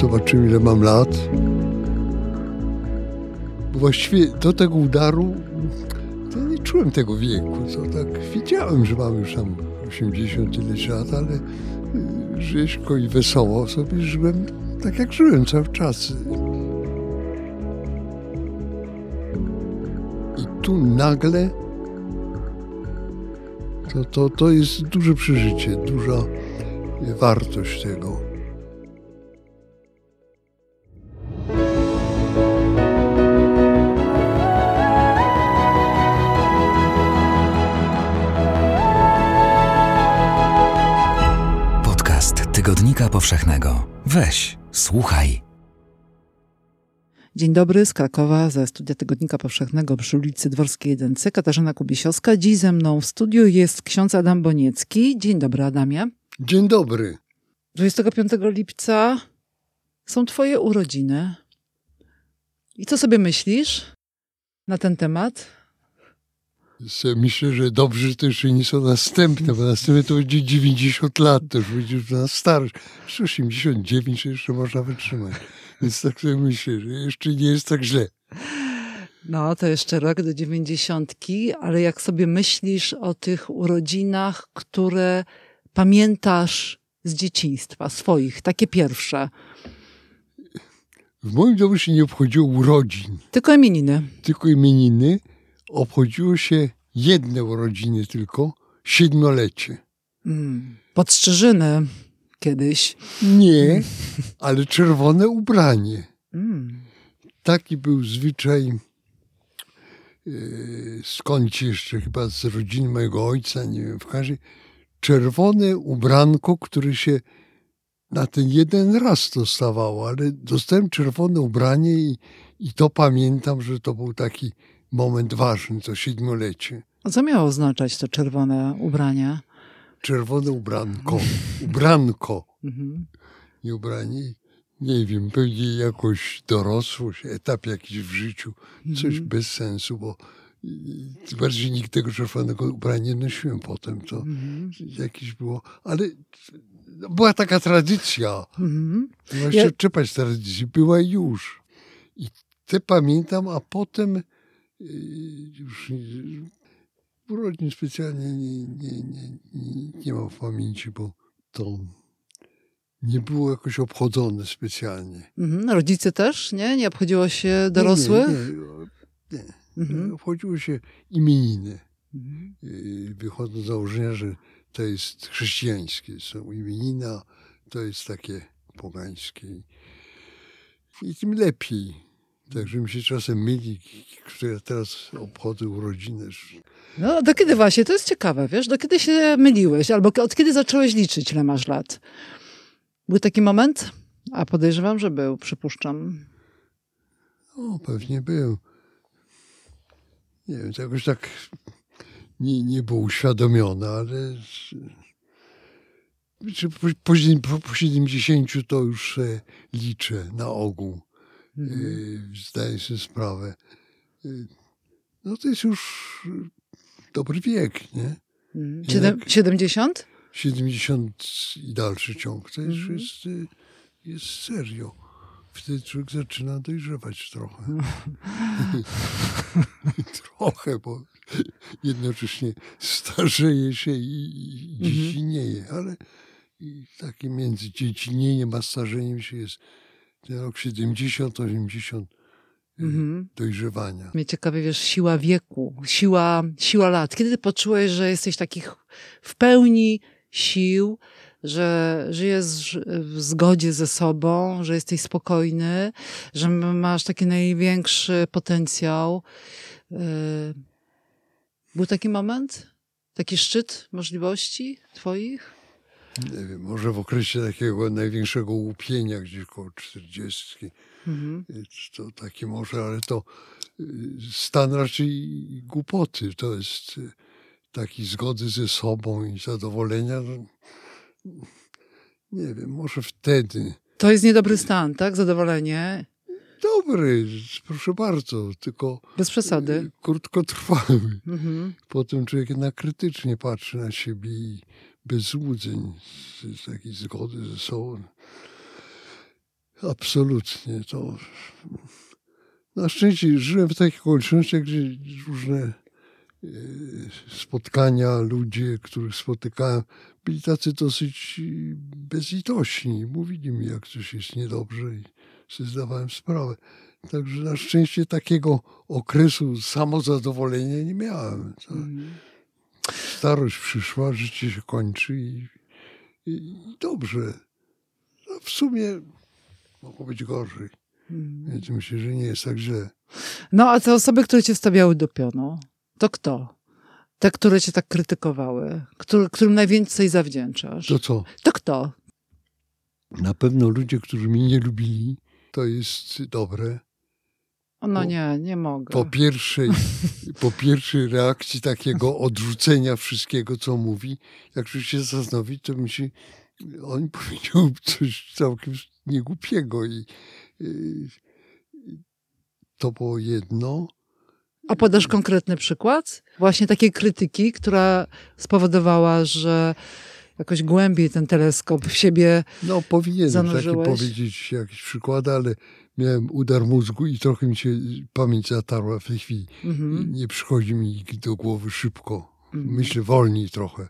zobaczymy ile mam lat. Właściwie do tego udaru to nie czułem tego wieku. To tak że mam już tam 80 ileś lat, ale y, rzeźko i wesoło sobie żyłem tak jak żyłem cały czas. I tu nagle to, to, to jest duże przeżycie, duża wartość tego. Tygodnika Powszechnego. Weź, słuchaj. Dzień dobry z Krakowa, ze studia Tygodnika Powszechnego przy ulicy Dworskiej 1C. Katarzyna Kubisiowska. Dziś ze mną w studiu jest ksiądz Adam Boniecki. Dzień dobry, Adamie. Dzień dobry. 25 lipca są twoje urodziny. I co sobie myślisz na ten temat? Myślę, że dobrze, że to jeszcze nie są następne, bo następne to będzie 90 lat, to już będzie już na starość. 89 jeszcze można wytrzymać. Więc tak sobie myślę, że jeszcze nie jest tak źle. No, to jeszcze rok do dziewięćdziesiątki, ale jak sobie myślisz o tych urodzinach, które pamiętasz z dzieciństwa, swoich, takie pierwsze. W moim domu się nie obchodziło urodzin, Tylko imieniny. tylko imieniny. Obchodziło się jedne urodziny tylko, siedmiolecie. Mm. Podstrzyżyny kiedyś. Nie, ale czerwone ubranie. Mm. Taki był zwyczaj yy, skądś jeszcze, chyba z rodziny mojego ojca, nie wiem, w każdym czerwone ubranko, które się na ten jeden raz dostawało, ale dostałem czerwone ubranie i, i to pamiętam, że to był taki moment ważny, to siedmiolecie. A co miało oznaczać to czerwone ubranie? Czerwone ubranko, ubranko, Mhm. nie ubranie. Nie wiem, pewnie jakoś dorosłość, etap jakiś w życiu, coś Mhm. bez sensu, bo tym bardziej nikt tego czerwonego ubrania nie nosiłem potem, to Mhm. jakieś było, ale no, była taka tradycja, Mhm. właśnie Ja- odczepać tradycji, była już. I te pamiętam, a potem już y, urodzin specjalnie nie, nie, nie, nie, nie mam w pamięci, bo to nie było jakoś obchodzone specjalnie. Mhm. Rodzice też, nie? Nie obchodziło się dorosłych? Nie, nie, nie. Mhm. Obchodziło się imieniny. Mhm. Y, Wychodzą z założenia, że to jest chrześcijańskie. Są imienina, to jest takie pogańskie. I tym lepiej. Także mi się czasem myli, które ja teraz obchodzę urodziny. No, do kiedy właśnie? To jest ciekawe, wiesz? Do kiedy się myliłeś? Albo od kiedy zacząłeś liczyć, ile masz lat? Był taki moment? A podejrzewam, że był, przypuszczam. O, pewnie był. Nie wiem, to jakoś tak nie, nie było uświadomione, ale po, po, po 70 to już e, liczę na ogół. Mhm. Yy, zdaję sobie sprawę. Yy, No to jest już dobry wiek, nie? Mhm. Siedem, 70? 70 i dalszy ciąg to już Mhm. jest, jest serio. Wtedy człowiek zaczyna dojrzewać trochę. trochę, bo jednocześnie starzeje się i, i Mhm. dziedzinieje, ale i takie między dziedzinieniem a starzeniem się jest rok 70, 80 Mhm. dojrzewania. Mnie ciekawi, wiesz, siła wieku, siła, siła lat. Kiedy ty poczułeś, że jesteś takich w pełni sił, że żyjesz w zgodzie ze sobą, że jesteś spokojny, że masz taki największy potencjał. Yy, Był taki moment? Taki szczyt możliwości twoich? Nie wiem, może w okresie takiego największego łupienia, gdzieś koło 40, Mhm. to taki może, ale to y, stan raczej głupoty. To jest y, taki zgody ze sobą i zadowolenia. Nie wiem, może wtedy. To jest niedobry stan, tak? Zadowolenie. Dobry, proszę bardzo, tylko Bez przesady. y, krótkotrwały. Mhm. Potem człowiek jednak krytycznie patrzy na siebie i bez złudzeń, z, takiej zgody ze sobą. Absolutnie. To na szczęście żyłem w takich okolicznościach, gdzie różne e, spotkania, ludzie, których spotykałem, byli tacy dosyć bezlitośni. Mówili mi, jak coś jest niedobrze i sobie zdawałem sprawę. Także na szczęście takiego okresu samozadowolenia nie miałem. Mhm. Starość przyszła, życie się kończy i, i, i dobrze. A w sumie mogło być gorzej. Mhm. Więc myślę, że nie jest tak źle. No a te osoby, które cię stawiały do pionu, to kto? Te, które cię tak krytykowały, który, którym najwięcej zawdzięczasz. To co? To kto? Na pewno ludzie, którzy mnie nie lubili, to jest dobre. No Po- nie, nie mogę. Po pierwszej, po pierwszej reakcji takiego odrzucenia wszystkiego, co mówi, jak już się zastanowi, to się, on powiedział coś całkiem niegłupiego i, i to było jedno. A podasz konkretny przykład? Właśnie takiej krytyki, która spowodowała, że jakoś głębiej ten teleskop w siebie. No, powinienem taki Zanurzyłeś? powiedzieć jakieś przykłady, ale miałem udar mózgu i trochę mi się pamięć zatarła w tej chwili. Mhm. Nie przychodzi mi do głowy szybko. Mhm. Myślę wolniej trochę,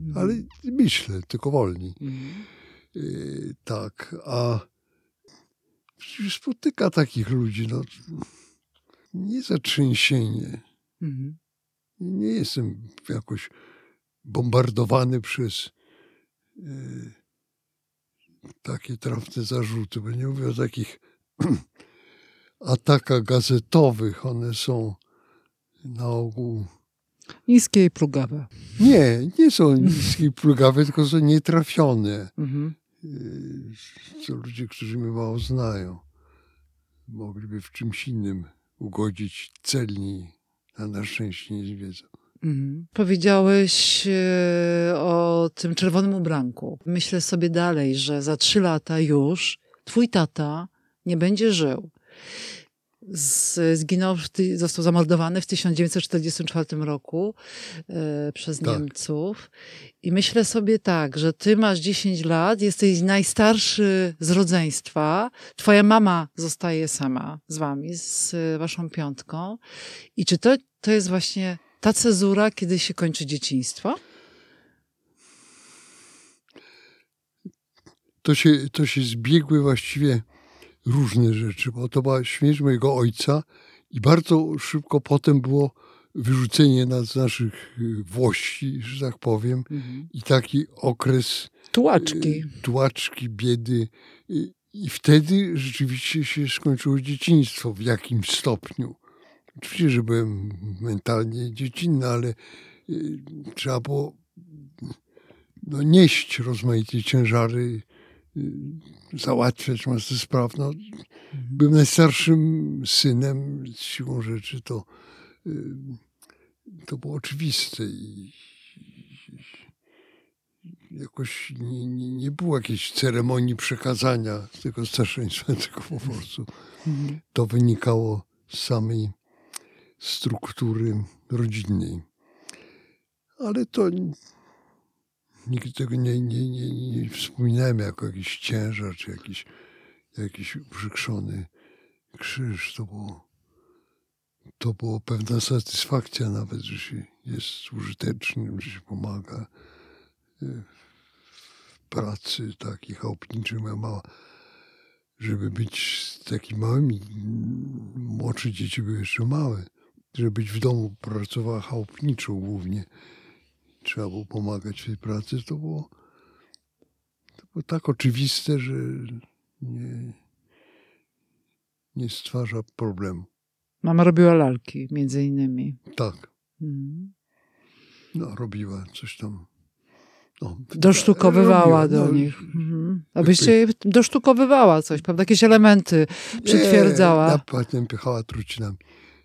Mhm. ale myślę, tylko wolniej. Mhm. Yy, tak, a spotyka takich ludzi, no nie zatrzęsienie. Mhm. Nie jestem jakoś bombardowany przez takie trafne zarzuty, bo nie mówię o takich atakach gazetowych. One są na ogół Niskie i plugawe. nie, nie są niskie i plugawe, tylko są nietrafione. Mhm. Yy, To ludzie, którzy mnie mało znają. Mogliby w czymś innym ugodzić celniej, a na szczęście nie wiedzą. Mhm. Powiedziałeś e, o tym czerwonym ubranku. Myślę sobie dalej, że za trzy lata już twój tata nie będzie żył. Z, zginął, został zamordowany w 1944 roku e, przez Tak. Niemców. I myślę sobie tak, że ty masz 10 lat, jesteś najstarszy z rodzeństwa, twoja mama zostaje sama z wami, z e, waszą piątką. I czy to, to jest właśnie ta cezura, kiedy się kończy dzieciństwo? To się, to się zbiegły właściwie różne rzeczy, bo to była śmierć mojego ojca i bardzo szybko potem było wyrzucenie nas z naszych y, włości, że tak powiem, i taki okres Tułaczki. y, tułaczki, biedy. I, I wtedy rzeczywiście się skończyło dzieciństwo w jakimś stopniu. Oczywiście, że byłem mentalnie dziecinny, ale y, trzeba było no, nieść rozmaite ciężary, y, załatwiać masę spraw. No, byłem najstarszym synem, siłą rzeczy to, y, to było oczywiste i jakoś nie, nie, nie było jakiejś ceremonii przekazania tego starszeństwa, tylko po prostu Mhm. to wynikało z samej struktury rodzinnej. Ale to nigdy tego nie, nie, nie, nie wspominałem jako jakiś ciężar, czy jakiś, jakiś uprzykrzony krzyż. To było, to było pewna satysfakcja nawet, że się jest użytecznym, że się pomaga y, w pracy takiej chałupniczej. Moja mała żeby być z takimi małymi, młodsze dzieci były jeszcze małe, żeby być w domu, pracowała chałupniczo głównie. Trzeba było pomagać w tej pracy. To było, to było tak oczywiste, że nie, nie stwarza problemu. Mama robiła lalki, między innymi. Tak, Mhm. no robiła coś tam. No, Dosztukowywała robiła, do no, nich. Mhm. Abyście dosztukowywała coś, prawda? Jakieś elementy przytwierdzała. Nie, na potem pychała trucinami.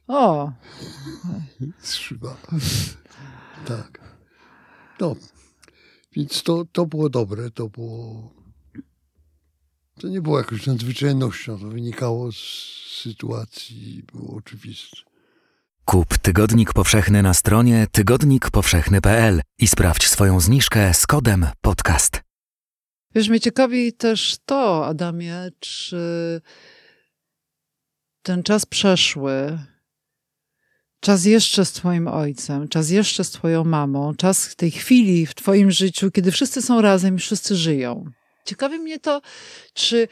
O, Zszywa. tak. No, więc to, to było dobre, to było... To nie było jakąś nadzwyczajnością, to wynikało z sytuacji, było oczywiste. Kup Tygodnik Powszechny na stronie tygodnikpowszechny.pl i sprawdź swoją zniżkę z kodem podcast. Wiesz, mnie ciekawi też to, Adamie, czy ten czas przeszły, czas jeszcze z Twoim ojcem, czas jeszcze z Twoją mamą, czas w tej chwili w Twoim życiu, kiedy wszyscy są razem i wszyscy żyją. Ciekawi mnie to, czy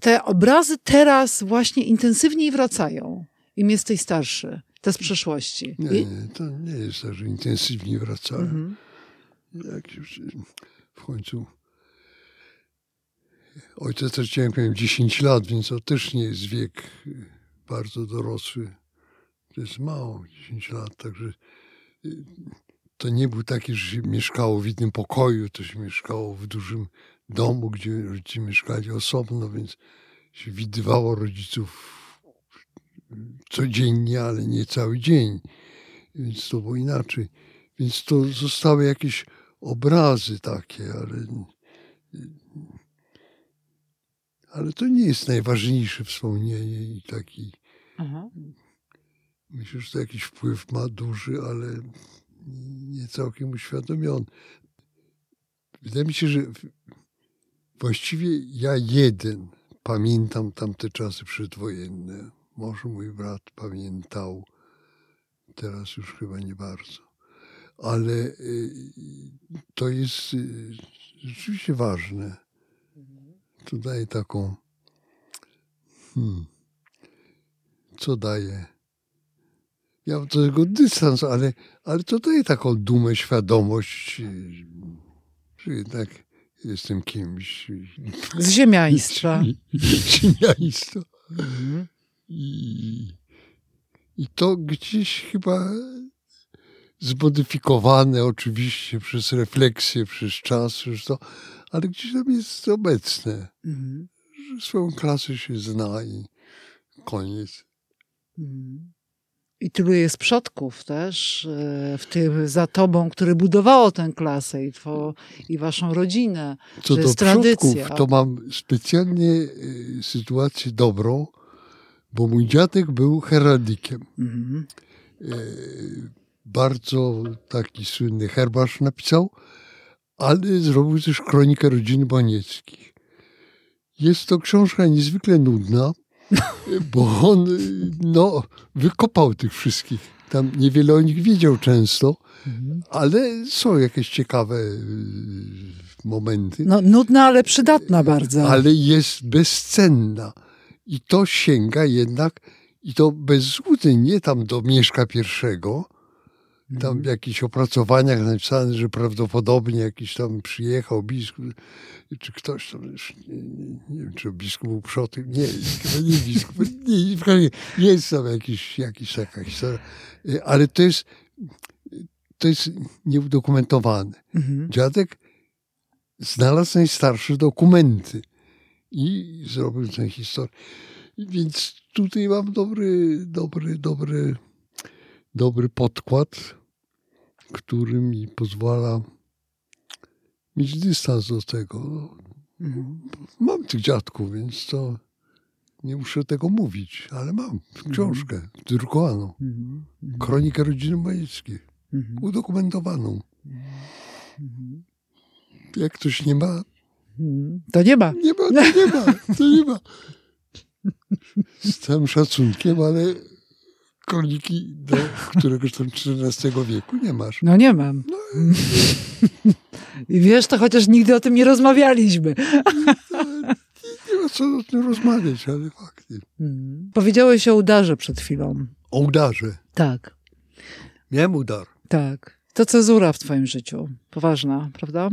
te obrazy teraz właśnie intensywniej wracają. Im jesteś starszy, te z przeszłości. Nie, nie, to nie jest tak, że intensywnie wracają. Mhm. Jak już w końcu. Ojca też chciałem, miałem 10 lat, więc to też nie jest wiek bardzo dorosły. To jest mało, 10 lat, także y, to nie był taki, że się mieszkało w jednym pokoju, to się mieszkało w dużym domu, gdzie rodzice mieszkali osobno, więc się widywało rodziców codziennie, ale nie cały dzień. Więc to było inaczej. Więc to zostały jakieś obrazy takie, ale, ale to nie jest najważniejsze wspomnienie i taki. Aha. Myślę, że to jakiś wpływ ma duży, ale nie całkiem uświadomiony. Wydaje mi się, że właściwie ja jeden pamiętam tamte czasy przedwojenne. Może mój brat pamiętał, teraz już chyba nie bardzo. Ale y, to jest y, rzeczywiście ważne. To daje taką. Hmm, co daje? Ja mam do tego dystans, ale, ale to daje taką dumę, świadomość, że jednak jestem kimś. Z ziemiaństwa. Ziemiaństwa. Mhm. I, I to gdzieś chyba zmodyfikowane oczywiście przez refleksję, przez czas, przez to, ale gdzieś tam jest obecne, Mhm. że swoją klasę się zna i koniec. Mhm. I tylu jest przodków też e, w tym za tobą, które budowało tę klasę i, two, i waszą rodzinę. Co że do jest przodków, tradycja. to mam specjalnie y, sytuację dobrą, bo mój dziadek był heraldikiem. Mhm. Y, Bardzo taki słynny herbarz napisał, ale zrobił też kronikę rodziny Bonieckich. Jest to książka niezwykle nudna, bo on y, no, wykopał tych wszystkich. Tam niewiele o nich wiedział często, Mhm. ale są jakieś ciekawe y, momenty. No, nudna, ale przydatna bardzo. ale jest bezcenna. I to sięga jednak, i to bez złudzeń, nie tam do Mieszka I, tam w jakichś opracowaniach napisane, że prawdopodobnie jakiś tam przyjechał biskup, czy ktoś tam, nie, nie, wiem, czy biskup był przodem, nie, chyba nie biskup, nie, jest tam jakiś, jakiś taka historia, ale to jest, to jest nieudokumentowane. Mhm. Dziadek znalazł najstarsze dokumenty i zrobił tę historię. Więc tutaj mam dobry, dobry, dobry, dobry podkład, który mi pozwala mieć dystans do tego. Mhm. Mam tych dziadków, więc to nie muszę tego mówić, ale mam książkę drukowaną. Mhm. Kronikę rodziny Majewskiej, Mhm. udokumentowaną. Mhm. Jak ktoś nie ma, Mhm. To nie ma. Nie ma, to nie ma, to nie ma. Z całym szacunkiem, ale kroniki do któregoś tam XIV wieku nie masz. No nie mam. I wiesz, to chociaż nigdy o tym nie rozmawialiśmy. Nie ma co o tym rozmawiać, ale fakty. Mhm. Powiedziałeś o udarze przed chwilą. O udarze. Tak, Miałem udar. tak. To cezura w twoim życiu. Poważna, prawda?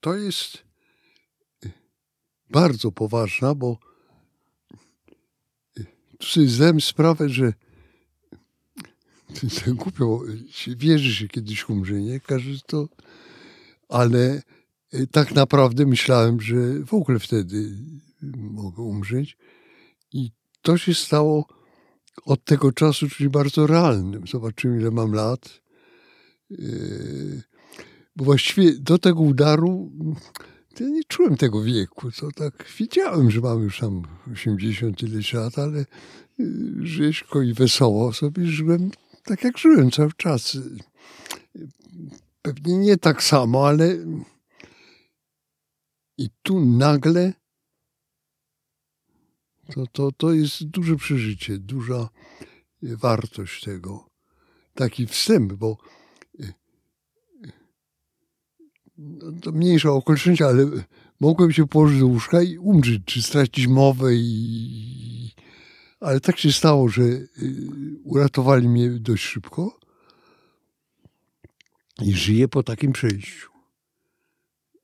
To jest bardzo poważna, bo sobie zdałem sprawę, że głupio się wierzy, że kiedyś umrze, nie? Każdy to... Ale y, tak naprawdę myślałem, że w ogóle wtedy mogę umrzeć. I to się stało od tego czasu, czyli bardzo realnym. Zobaczymy, ile mam lat. Yy, Bo właściwie do tego udaru to nie czułem tego wieku. To tak wiedziałem, że mam już tam 80 ileś lat, ale y, rzeźko i wesoło sobie żyłem tak, jak żyłem cały czas. pewnie nie tak samo, ale i tu nagle to, to, to jest duże przeżycie, duża wartość tego. Taki wstęp, bo no, to mniejsza okoliczność, ale mogłem się położyć do łóżka i umrzeć, czy stracić mowę i... Ale tak się stało, że y, uratowali mnie dość szybko i żyję po takim przejściu.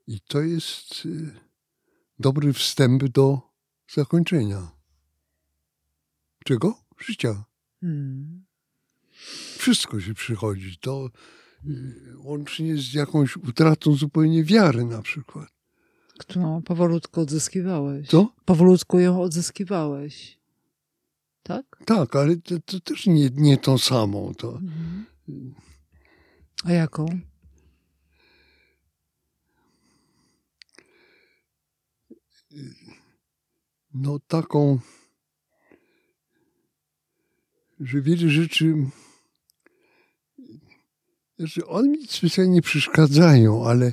I to jest y, dobry wstęp do zakończenia. Czego? Życia. Hmm. Wszystko się przychodzi. To łącznie z jakąś utratą zupełnie wiary na przykład. Którą powolutku odzyskiwałeś. Co? Powolutku ją odzyskiwałeś. Tak? Tak, ale to, to też nie, nie tą samą. To... Mhm. A jaką? No taką, że wiele rzeczy, znaczy one mi specjalnie nie przeszkadzają, ale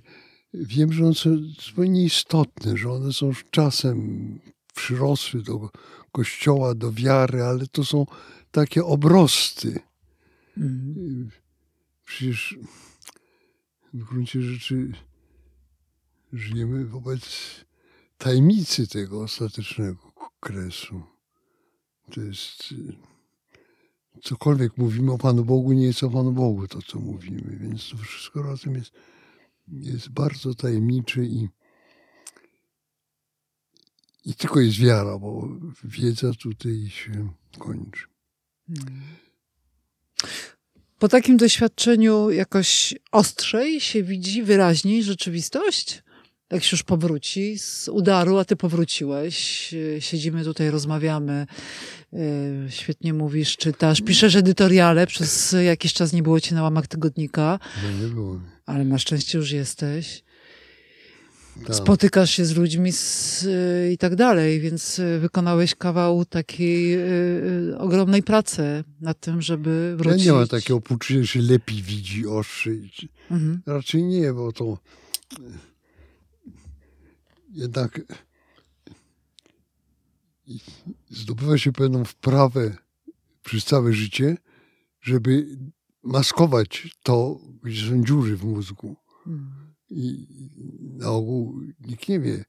wiem, że one są zupełnie istotne, że one są czasem przyrosły do kościoła, do wiary, ale to są takie obrosty. Mhm. Przecież w gruncie rzeczy żyjemy wobec tajemnicy tego ostatecznego kresu. To jest cokolwiek mówimy o Panu Bogu, nie jest o Panu Bogu to, co mówimy, więc to wszystko razem jest, jest bardzo tajemnicze i, i tylko jest wiara, bo wiedza tutaj się kończy. Po takim doświadczeniu jakoś ostrzej się widzi wyraźniej rzeczywistość? Jak się już powróci z udaru, a ty powróciłeś, siedzimy tutaj, rozmawiamy, e, świetnie mówisz, czytasz, piszesz edytoriale, przez jakiś czas nie było cię na łamach tygodnika. No nie było. Ale na szczęście już jesteś. Tak. spotykasz się z ludźmi z, i tak dalej, więc wykonałeś kawał takiej y, ogromnej pracy nad tym, żeby wrócić. Ja nie ma takiego poczucia, że się lepiej widzi oszy. Mhm. Raczej nie, bo to jednak zdobywa się pewną wprawę przez całe życie, żeby maskować to, gdzie są dziury w mózgu. Mhm. I na ogół nikt nie wie,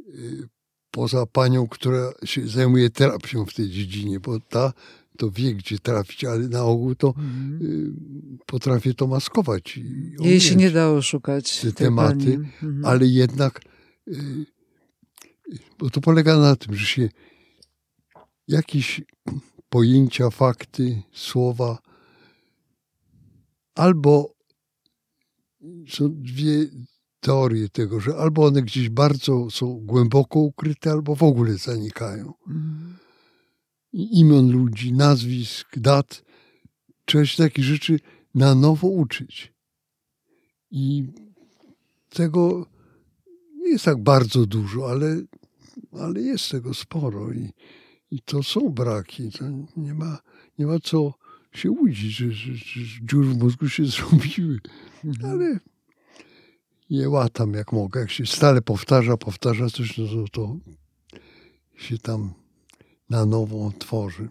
y, poza panią, która się zajmuje terapią w tej dziedzinie, bo ta to wie, gdzie trafić, ale na ogół to mhm. potrafię to maskować. Jej się nie dało szukać te tematy, mhm. ale jednak y, bo to polega na tym, że się jakieś pojęcia, fakty, słowa albo są dwie teorie tego, że albo one gdzieś bardzo są głęboko ukryte, albo w ogóle zanikają. Mm. Imion ludzi, nazwisk, dat, trzeba się takich rzeczy na nowo uczyć. I tego nie jest tak bardzo dużo, ale, ale jest tego sporo i, i to są braki. To nie, ma, nie ma co się łudzić, że, że, że dziur w mózgu się zrobiły. Mhm. Ale je łatam jak mogę. Jak się stale powtarza, powtarza coś, no to, to się tam na nowo tworzy.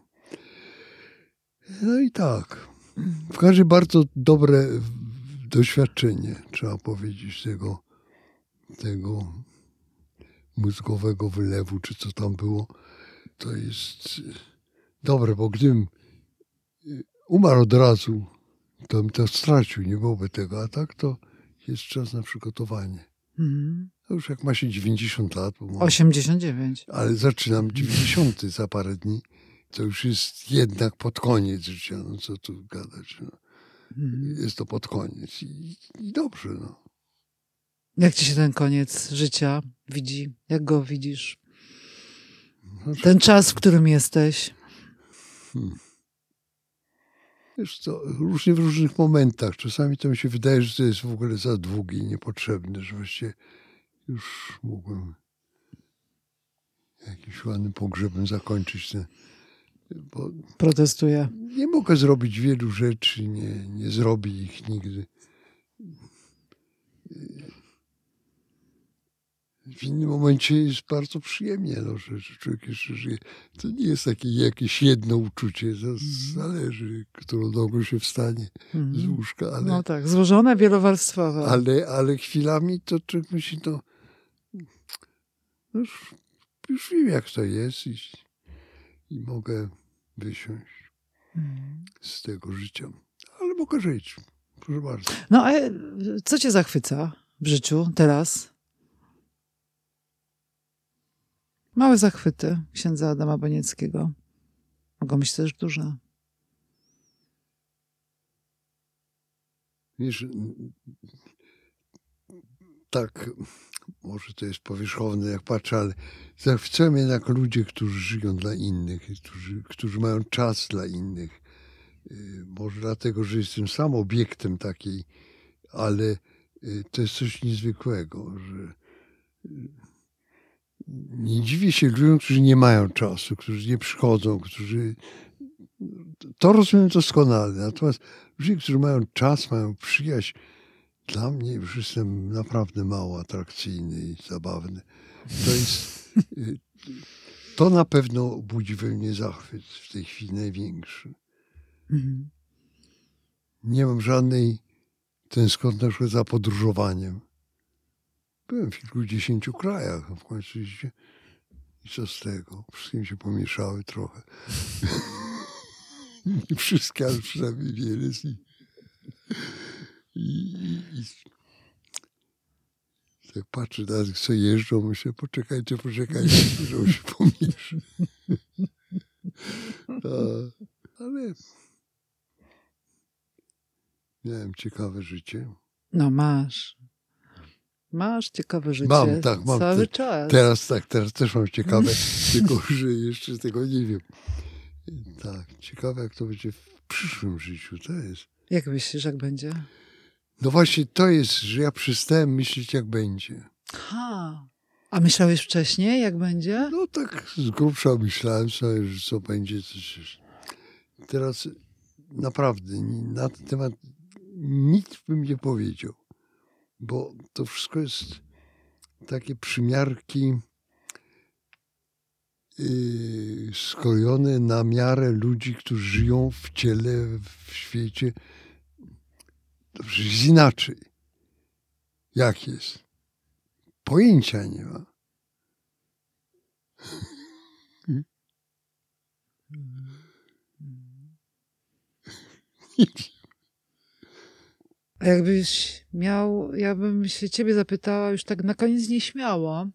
No i tak. W każdym bardzo dobre doświadczenie, trzeba powiedzieć, tego, tego mózgowego wylewu, czy co tam było. To jest dobre, bo gdybym umarł od razu, to bym to stracił, nie byłoby tego, a tak to jest czas na przygotowanie. Mhm. To już jak ma się 90 lat. Bo 89. Ale zaczynam 90 za parę dni. To już jest jednak pod koniec życia. No co tu gadać. No. Mhm. Jest to pod koniec i, i dobrze. No. Jak ci się ten koniec życia widzi? Jak go widzisz? Ten czas, w którym jesteś. Hmm. Wiesz co, różnie w różnych momentach. Czasami to mi się wydaje, że to jest w ogóle za długie i niepotrzebne, że właściwie już mógłbym jakimś ładnym pogrzebem zakończyć ten. Bo Protestuję. Nie mogę zrobić wielu rzeczy, nie, nie zrobię ich nigdy. W innym momencie jest bardzo przyjemnie, no, że, że człowiek jeszcze żyje. To nie jest takie jakieś jedno uczucie, to zależy, którą nogą się wstanie z Mhm. łóżka, ale, No tak, złożone, wielowarstwowe. ale, ale chwilami to człowiek myśli, no, no już, już wiem jak to jest i, i mogę wysiąść Mhm. z tego życia. Ale mogę żyć, proszę bardzo. No a co cię zachwyca w życiu teraz? Małe zachwyty księdza Adama Banieckiego. Mogą być też duże. Wiesz, tak, może to jest powierzchowne, jak patrzę, ale zachwycają jednak ludzie, którzy żyją dla innych, którzy, którzy mają czas dla innych. Y, Może dlatego, że jestem sam obiektem takiej, ale y, to jest coś niezwykłego, że y, nie dziwię się ludziom, którzy nie mają czasu, którzy nie przychodzą, którzy. To rozumiem doskonale. Natomiast ludzie, którzy mają czas, mają przyjaźń, dla mnie już jestem naprawdę mało atrakcyjny i zabawny. To jest. To na pewno budzi we mnie zachwyt w tej chwili największy. Mhm. Nie mam żadnej tęsknoty na przykład za podróżowaniem. Byłem w kilkudziesięciu krajach, a w końcu. I co z tego? Wszystkim się pomieszały trochę. Wszystkie, ale przynajmniej wiele z nich. I, i, i tak patrzę na tych, co jeżdżą, myślę, poczekajcie, poczekajcie, że się pomieszy. A, ale miałem ciekawe życie. No masz. Masz ciekawe życie. Mam, tak, mam Cały te- czas. Teraz tak, teraz też mam ciekawe, tylko że jeszcze tego nie wiem. Tak, ciekawe jak to będzie w przyszłym życiu, to jest. Jak myślisz, jak będzie? No właśnie to jest, że ja przestałem myśleć jak będzie. Ha. A myślałeś wcześniej, jak będzie? No tak z grubsza myślałem sobie, że co będzie. Coś. Teraz naprawdę na ten temat nic bym nie powiedział, bo to wszystko jest takie przymiarki yy, skrojone na miarę ludzi, którzy żyją w ciele, w świecie. To jest inaczej. Jak jest? Pojęcia nie ma. A jakbyś miał, ja bym się ciebie zapytała już tak na koniec nieśmiało.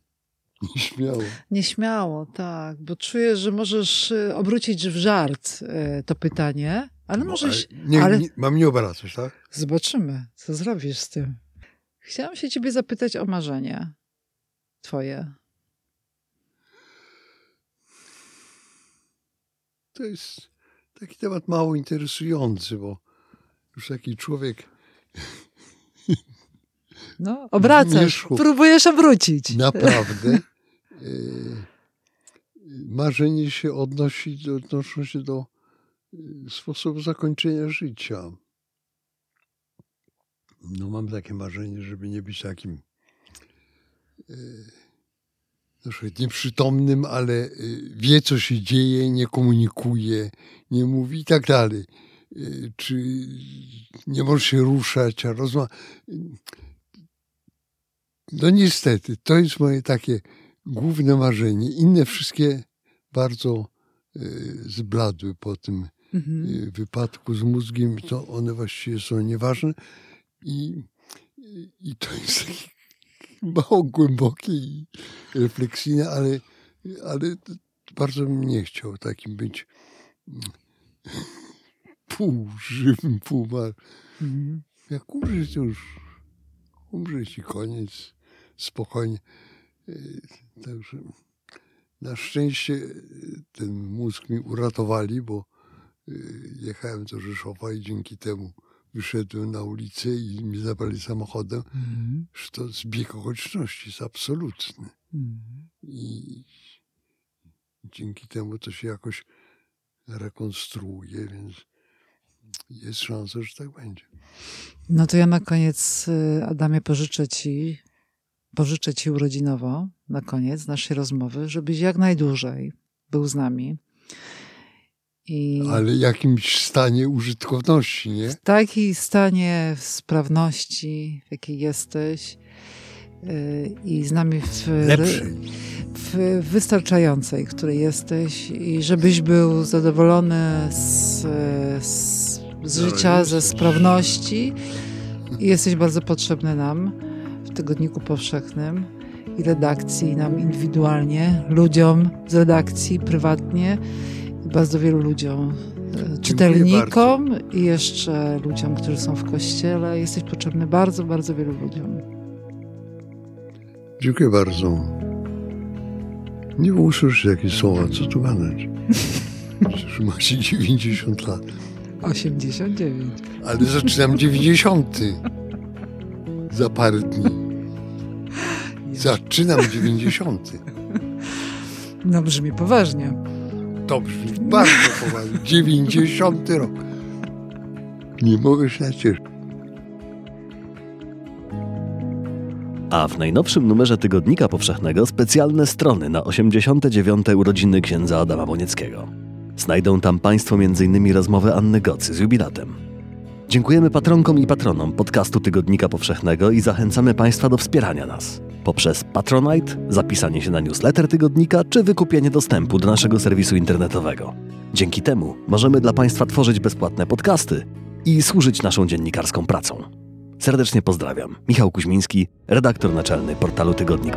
Śmiało. Nieśmiało, tak, bo czuję, że możesz y, obrócić w żart y, to pytanie, ale możesz, No, nie, ale nie, mam nie obracać, tak? zobaczymy, co zrobisz z tym. Chciałam się ciebie zapytać o marzenie twoje. To jest taki temat mało interesujący, bo już taki człowiek No, obracasz, Mieszku. próbujesz obrócić. naprawdę e, marzenie się odnosi, do- odnoszą się do e, sposobu zakończenia życia. No mam takie marzenie, żeby nie być takim e, na przykład nieprzytomnym, ale e, wie, co się dzieje, nie komunikuje, nie mówi i tak dalej. E, Czy nie może się ruszać, a rozma... No niestety, to jest moje takie główne marzenie. Inne wszystkie bardzo e, zbladły po tym Mhm. e, wypadku z mózgiem, to one właściwie są nieważne. I, i- to jest takie mało głębokie i refleksyjne, ale, ale bardzo bym nie chciał takim być pół żywym, pół mar. Mhm. Jak umrzeć, to już umrzeć i koniec. Spokojnie. Y, Także na szczęście y, ten mózg mi uratowali, bo y, jechałem do Rzeszowa i dzięki temu wyszedłem na ulicę i mnie zabrali samochodem. Mhm. Że to zbieg okoliczności jest absolutny. Mhm. I dzięki temu to się jakoś rekonstruuje, więc jest szansa, że tak będzie. No to ja na koniec, y, Adamie, pożyczę ci, pożyczę ci urodzinowo, na koniec naszej rozmowy, żebyś jak najdłużej był z nami. I Ale jakimś stanie użytkowności, nie? w takiej stanie sprawności, w jakiej jesteś y, i z nami w, Lepszy. w wystarczającej, której jesteś i żebyś był zadowolony z, z, z życia, ze sprawności i jesteś bardzo potrzebny nam w Tygodniku Powszechnym i redakcji, i nam indywidualnie, ludziom z redakcji, prywatnie i bardzo wielu ludziom, e, czytelnikom i jeszcze ludziom, którzy są w kościele. Jesteś potrzebny bardzo, bardzo wielu ludziom. Dziękuję bardzo. Nie usłyszę jakieś słowa, co tu gadać. Przecież macie 90 lat. 89. Ale zaczynam 90. Za parę dni. Zaczynam 90. No brzmi poważnie. To brzmi bardzo poważnie. 90 rok. Nie mogę się nacieszyć. A w najnowszym numerze Tygodnika Powszechnego specjalne strony na 89. urodziny księdza Adama Bonieckiego. Znajdą tam Państwo m.in. rozmowę Anny Gocy z jubilatem. Dziękujemy patronkom i patronom podcastu Tygodnika Powszechnego i zachęcamy Państwa do wspierania nas poprzez Patronite, zapisanie się na newsletter Tygodnika czy wykupienie dostępu do naszego serwisu internetowego. Dzięki temu możemy dla Państwa tworzyć bezpłatne podcasty i służyć naszą dziennikarską pracą. Serdecznie pozdrawiam. Michał Kuźmiński, redaktor naczelny portalu Tygodnik